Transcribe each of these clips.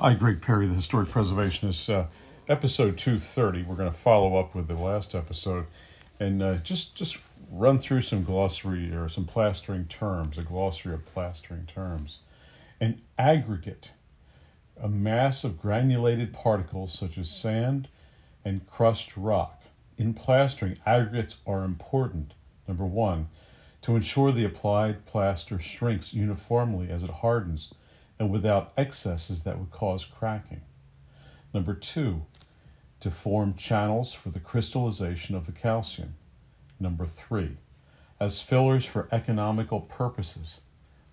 Hi, Greg Perry, the historic preservationist. Uh, episode 230. We're going to follow up with the last episode and uh, just just run through some glossary or some plastering terms, a glossary of plastering terms. An aggregate, a mass of granulated particles such as sand and crushed rock. In plastering, aggregates are important. Number one, to ensure the applied plaster shrinks uniformly as it hardens and without excesses that would cause cracking. Number two, to form channels for the crystallization of the calcium. Number three, as fillers for economical purposes.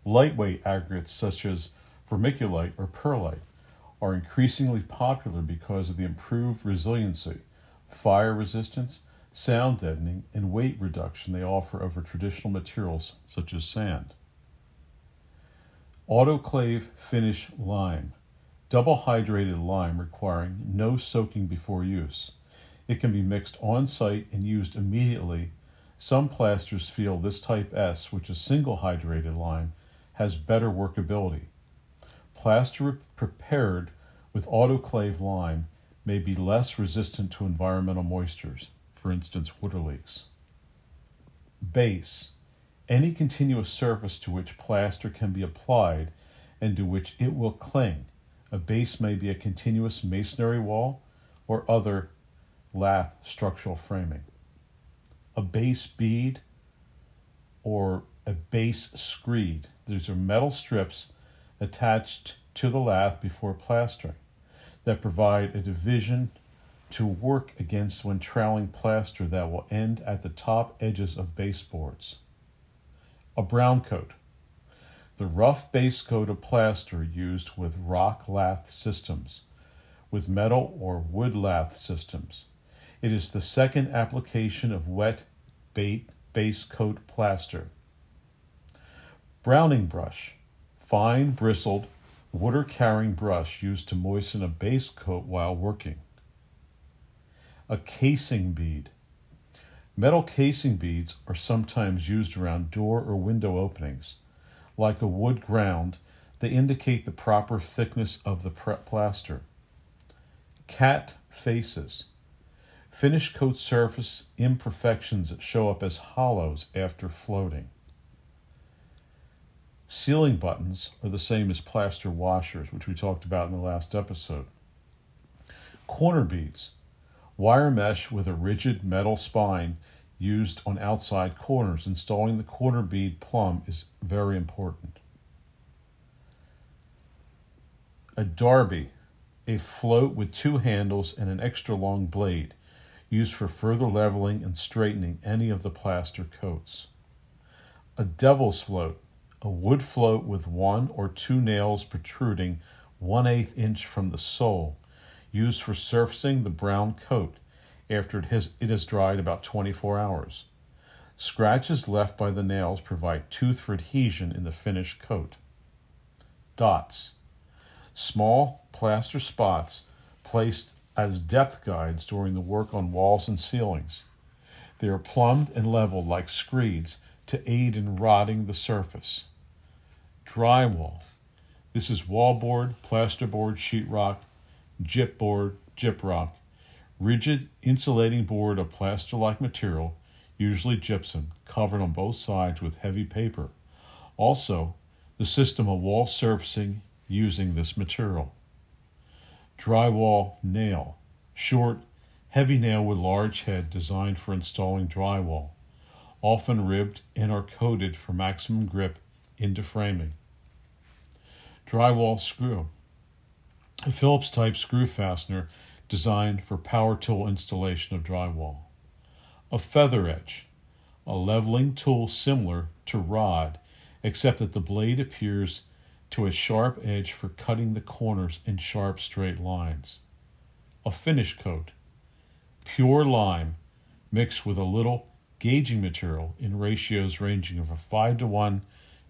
Lightweight aggregates such as vermiculite or perlite are increasingly popular because of the improved resiliency, fire resistance, sound deadening, and weight reduction they offer over traditional materials such as sand. Autoclave finish lime. Double hydrated lime requiring no soaking before use. It can be mixed on site and used immediately. Some plasters feel this type S, which is single hydrated lime, has better workability. Plaster prepared with autoclave lime may be less resistant to environmental moistures, for instance, water leaks. Base any continuous surface to which plaster can be applied and to which it will cling. A base may be a continuous masonry wall or other lath structural framing. A base bead or a base screed. These are metal strips attached to the lath before plastering that provide a division to work against when troweling plaster that will end at the top edges of baseboards a brown coat. The rough base coat of plaster used with rock lath systems, with metal or wood lath systems. It is the second application of wet bait base coat plaster. Browning brush, fine bristled, water carrying brush used to moisten a base coat while working. A casing bead, Metal casing beads are sometimes used around door or window openings. Like a wood ground, they indicate the proper thickness of the prep plaster. Cat faces. Finish coat surface imperfections that show up as hollows after floating. Ceiling buttons are the same as plaster washers, which we talked about in the last episode. Corner beads Wire mesh with a rigid metal spine used on outside corners. Installing the corner bead plumb is very important. A Darby, a float with two handles and an extra long blade, used for further leveling and straightening any of the plaster coats. A devil's float, a wood float with one or two nails protruding one eighth inch from the sole used for surfacing the brown coat after it has, it has dried about 24 hours. Scratches left by the nails provide tooth for adhesion in the finished coat. Dots. Small plaster spots placed as depth guides during the work on walls and ceilings. They are plumbed and leveled like screeds to aid in rodding the surface. Drywall. This is wallboard, plasterboard, sheetrock, gypboard, gyprock, rigid insulating board of plaster like material, usually gypsum, covered on both sides with heavy paper. Also, the system of wall surfacing using this material. Drywall nail, short, heavy nail with large head designed for installing drywall, often ribbed and are coated for maximum grip into framing. Drywall screw, a Phillips type screw fastener designed for power tool installation of drywall. A feather edge, a leveling tool similar to rod, except that the blade appears to a sharp edge for cutting the corners in sharp straight lines. A finish coat, pure lime mixed with a little gauging material in ratios ranging from 5 to 1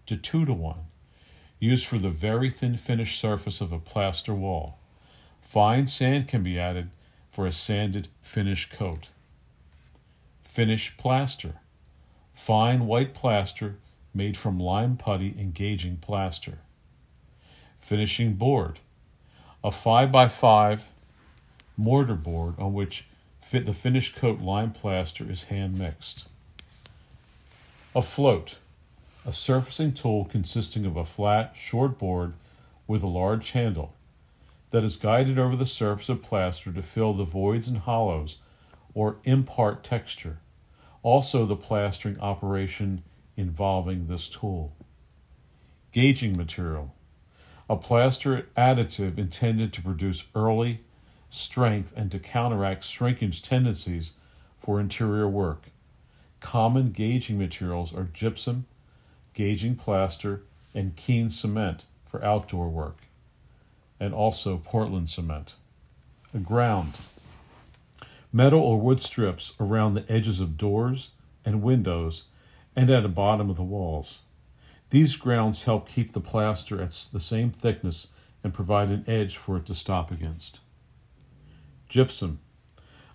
to 2 to 1 used for the very thin finished surface of a plaster wall. Fine sand can be added for a sanded finish coat. Finish plaster. Fine white plaster made from lime putty engaging plaster. Finishing board. A 5x5 mortar board on which fit the finished coat lime plaster is hand mixed. A float, a surfacing tool consisting of a flat, short board with a large handle that is guided over the surface of plaster to fill the voids and hollows or impart texture. Also, the plastering operation involving this tool. Gauging material, a plaster additive intended to produce early strength and to counteract shrinkage tendencies for interior work. Common gauging materials are gypsum, gauging plaster, and Keene cement for outdoor work, and also Portland cement. A ground. Metal or wood strips around the edges of doors and windows and at the bottom of the walls. These grounds help keep the plaster at the same thickness and provide an edge for it to stop against. Gypsum,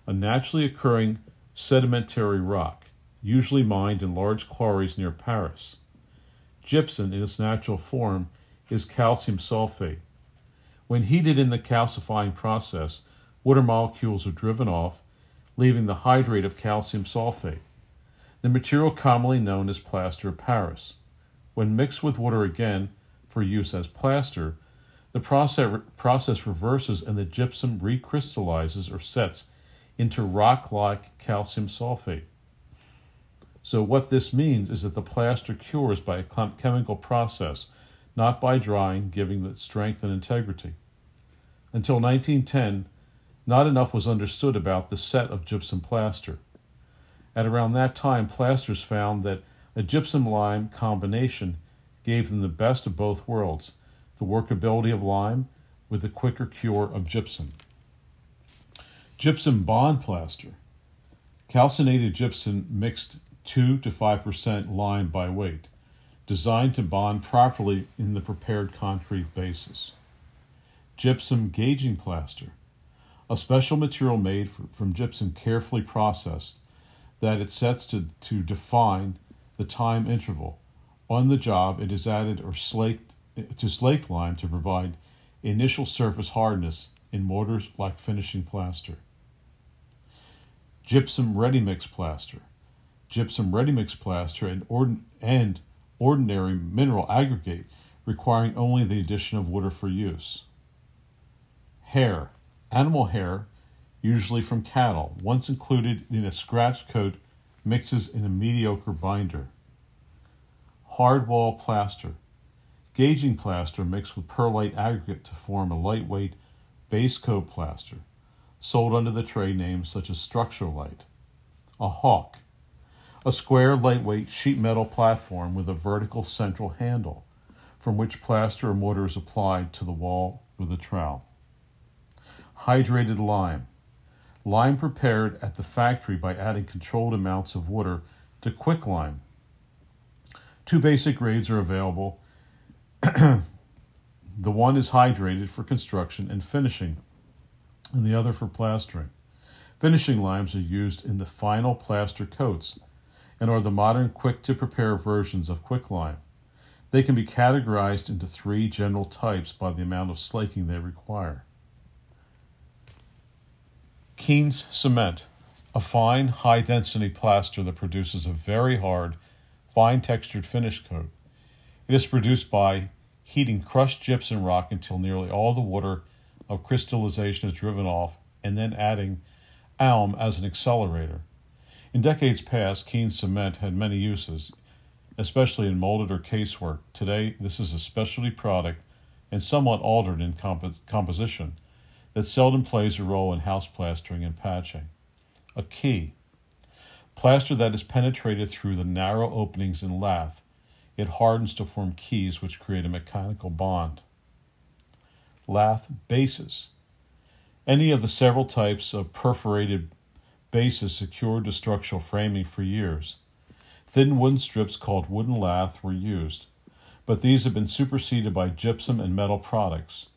a naturally occurring sedimentary rock, usually mined in large quarries near Paris. Gypsum, in its natural form, is calcium sulfate. When heated in the calcining process, water molecules are driven off, leaving the hydrate of calcium sulfate, the material commonly known as plaster of Paris. When mixed with water again for use as plaster, the process, process reverses and the gypsum recrystallizes or sets into rock like calcium sulfate. So, what this means is that the plaster cures by a chemical process, not by drying, giving it strength and integrity. Until 1910, not enough was understood about the set of gypsum plaster. At around that time, plasters found that a gypsum lime combination gave them the best of both worlds the workability of lime with the quicker cure of gypsum. Gypsum bond plaster. Calcinated gypsum mixed 2 to 5% lime by weight, designed to bond properly in the prepared concrete bases. Gypsum gauging plaster. A special material made from gypsum carefully processed that it sets to, to define the time interval. On the job, it is added or slaked to slaked lime to provide initial surface hardness in mortars like finishing plaster. Gypsum ready mix plaster. Gypsum ready mix plaster and, ord- and ordinary mineral aggregate requiring only the addition of water for use. Hair. Animal hair, usually from cattle, once included in a scratch coat, mixes in a mediocre binder. Hard wall plaster Gauging plaster mixed with perlite aggregate to form a lightweight base coat plaster, sold under the trade names such as Structuralite. A hawk, a square, lightweight sheet metal platform with a vertical central handle, from which plaster or mortar is applied to the wall with a trowel. Hydrated lime, lime prepared at the factory by adding controlled amounts of water to quicklime. Two basic grades are available the one is hydrated for construction and finishing, and the other for plastering. Finishing limes are used in the final plaster coats and are the modern quick to prepare versions of quicklime. They can be categorized into three general types by the amount of slaking they require. Keene's cement, a fine, high density plaster that produces a very hard, fine textured finish coat. It is produced by heating crushed gypsum rock until nearly all the water of crystallization is driven off, and then adding alum as an accelerator. In decades past, Keene cement had many uses, especially in molded or casework. Today, this is a specialty product and somewhat altered in comp- composition that seldom plays a role in house plastering and patching. A key plaster that is penetrated through the narrow openings in lath it hardens to form keys which create a mechanical bond. Lath bases. Any of the several types of perforated bases secured to structural framing for years. Thin wooden strips called wooden lath were used, but these have been superseded by gypsum and metal products.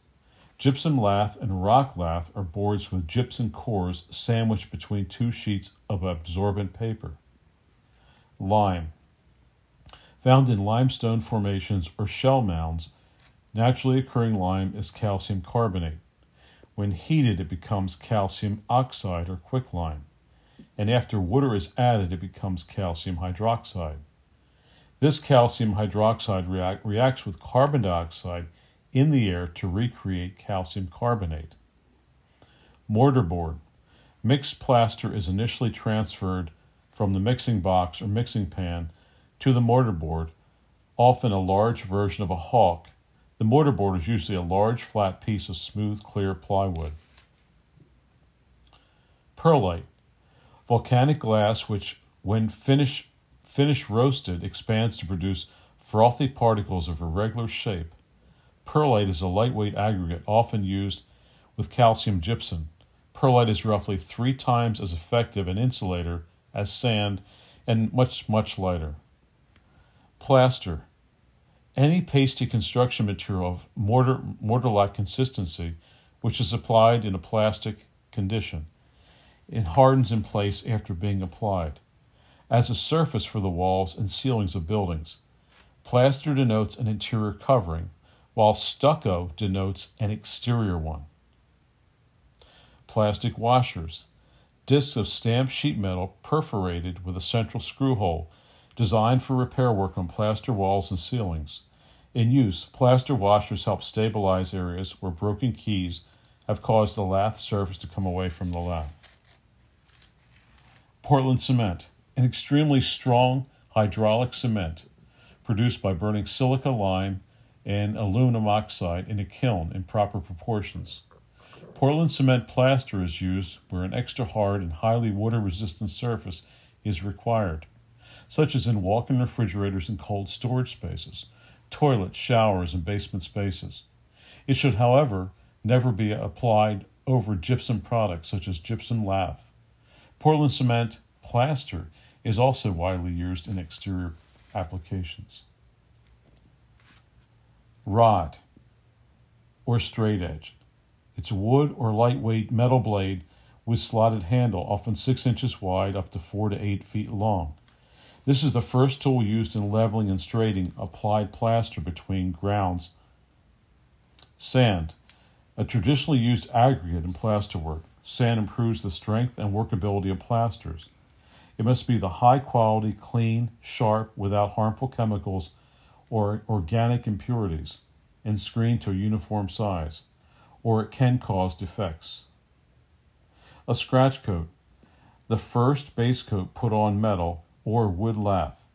Gypsum lath and rock lath are boards with gypsum cores sandwiched between two sheets of absorbent paper. Lime. Found in limestone formations or shell mounds, naturally occurring lime is calcium carbonate, When heated, it becomes calcium oxide or quicklime. And after water is added, it becomes calcium hydroxide. This calcium hydroxide react, reacts with carbon dioxide in the air to recreate calcium carbonate. Mortarboard. Mixed plaster is initially transferred from the mixing box or mixing pan to the mortarboard, often a large version of a hawk. The mortarboard is usually a large flat piece of smooth, clear plywood. Perlite. Volcanic glass which, when finished, finished roasted, expands to produce frothy particles of irregular shape. Perlite is a lightweight aggregate often used with calcium gypsum. Perlite is roughly three times as effective an insulator as sand and much, much lighter. Plaster. Any pasty construction material of mortar, mortar-like consistency which is applied in a plastic condition. It hardens in place after being applied. As a surface for the walls and ceilings of buildings, plaster denotes an interior covering, while stucco denotes an exterior one. Plaster washers. Discs of stamped sheet metal perforated with a central screw hole, designed for repair work on plaster walls and ceilings. In use, plaster washers help stabilize areas where broken keys have caused the lath surface to come away from the lath. Portland cement, an extremely strong hydraulic cement produced by burning silica lime and aluminum oxide in a kiln in proper proportions. Portland cement plaster is used where an extra hard and highly water resistant surface is required, such as in walk in refrigerators and cold storage spaces, toilets, showers, and basement spaces. It should, however, never be applied over gypsum products such as gypsum lath. Portland cement plaster is also widely used in exterior applications rod, or straight edge. It's wood or lightweight metal blade with slotted handle, often 6 inches wide, up to 4 to 8 feet long. This is the first tool used in leveling and straightening applied plaster between grounds. Sand, a traditionally used aggregate in plasterwork. Sand improves the strength and workability of plasters. It must be the high quality, clean, sharp, without harmful chemicals or organic impurities and screened to a uniform size, or it can cause defects. A scratch coat, the first base coat put on metal or wood lath.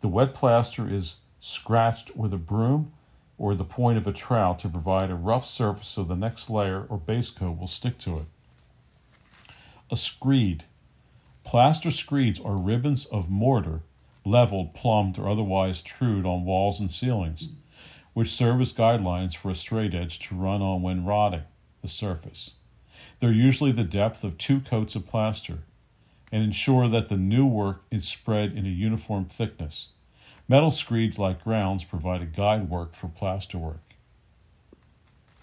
The wet plaster is scratched with a broom or the point of a trowel to provide a rough surface so the next layer or base coat will stick to it. A screed. Plaster screeds are ribbons of mortar leveled, plumbed, or otherwise trued on walls and ceilings, which serve as guidelines for a straight edge to run on when rodding the surface. They're usually the depth of two coats of plaster and ensure that the new work is spread in a uniform thickness. Metal screeds like grounds provide a guide work for plaster work.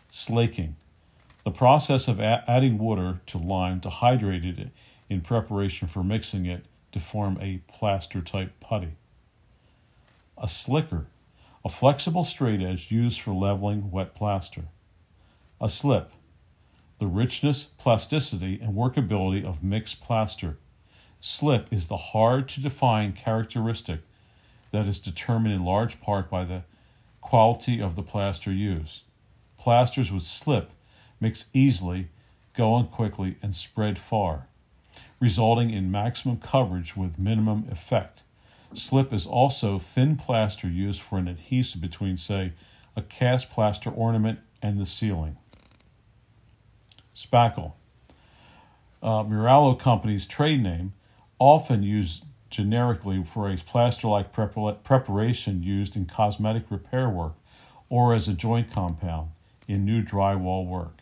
Slaking. The process of adding water to lime to hydrate it in preparation for mixing it to form a plaster type putty. A slicker, a flexible straight edge used for leveling wet plaster. A slip, the richness, plasticity, and workability of mixed plaster. Slip is the hard to define characteristic that is determined in large part by the quality of the plaster used. Plasters with slip mix easily, go on quickly, and spread far resulting in maximum coverage with minimum effect. Slip is also thin plaster used for an adhesive between, say, a cast plaster ornament and the ceiling. Spackle. Uh, Company's trade name, often used generically for a plaster like preparation used in cosmetic repair work or as a joint compound in new drywall work.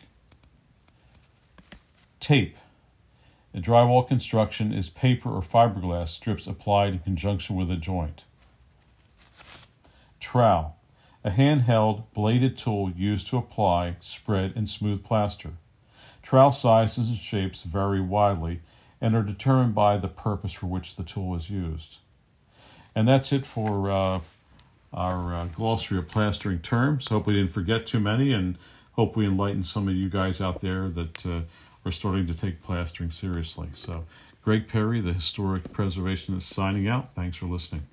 Tape. A drywall construction is paper or fiberglass strips applied in conjunction with a joint. Trowel, a handheld bladed tool used to apply, spread, and smooth plaster. Trowel sizes and shapes vary widely and are determined by the purpose for which the tool is used. And that's it for uh, our uh, glossary of plastering terms. Hope we didn't forget too many, and hope we enlighten some of you guys out there that uh, are starting to take plastering seriously. So, Greg Perry, the historic preservationist, signing out. Thanks for listening.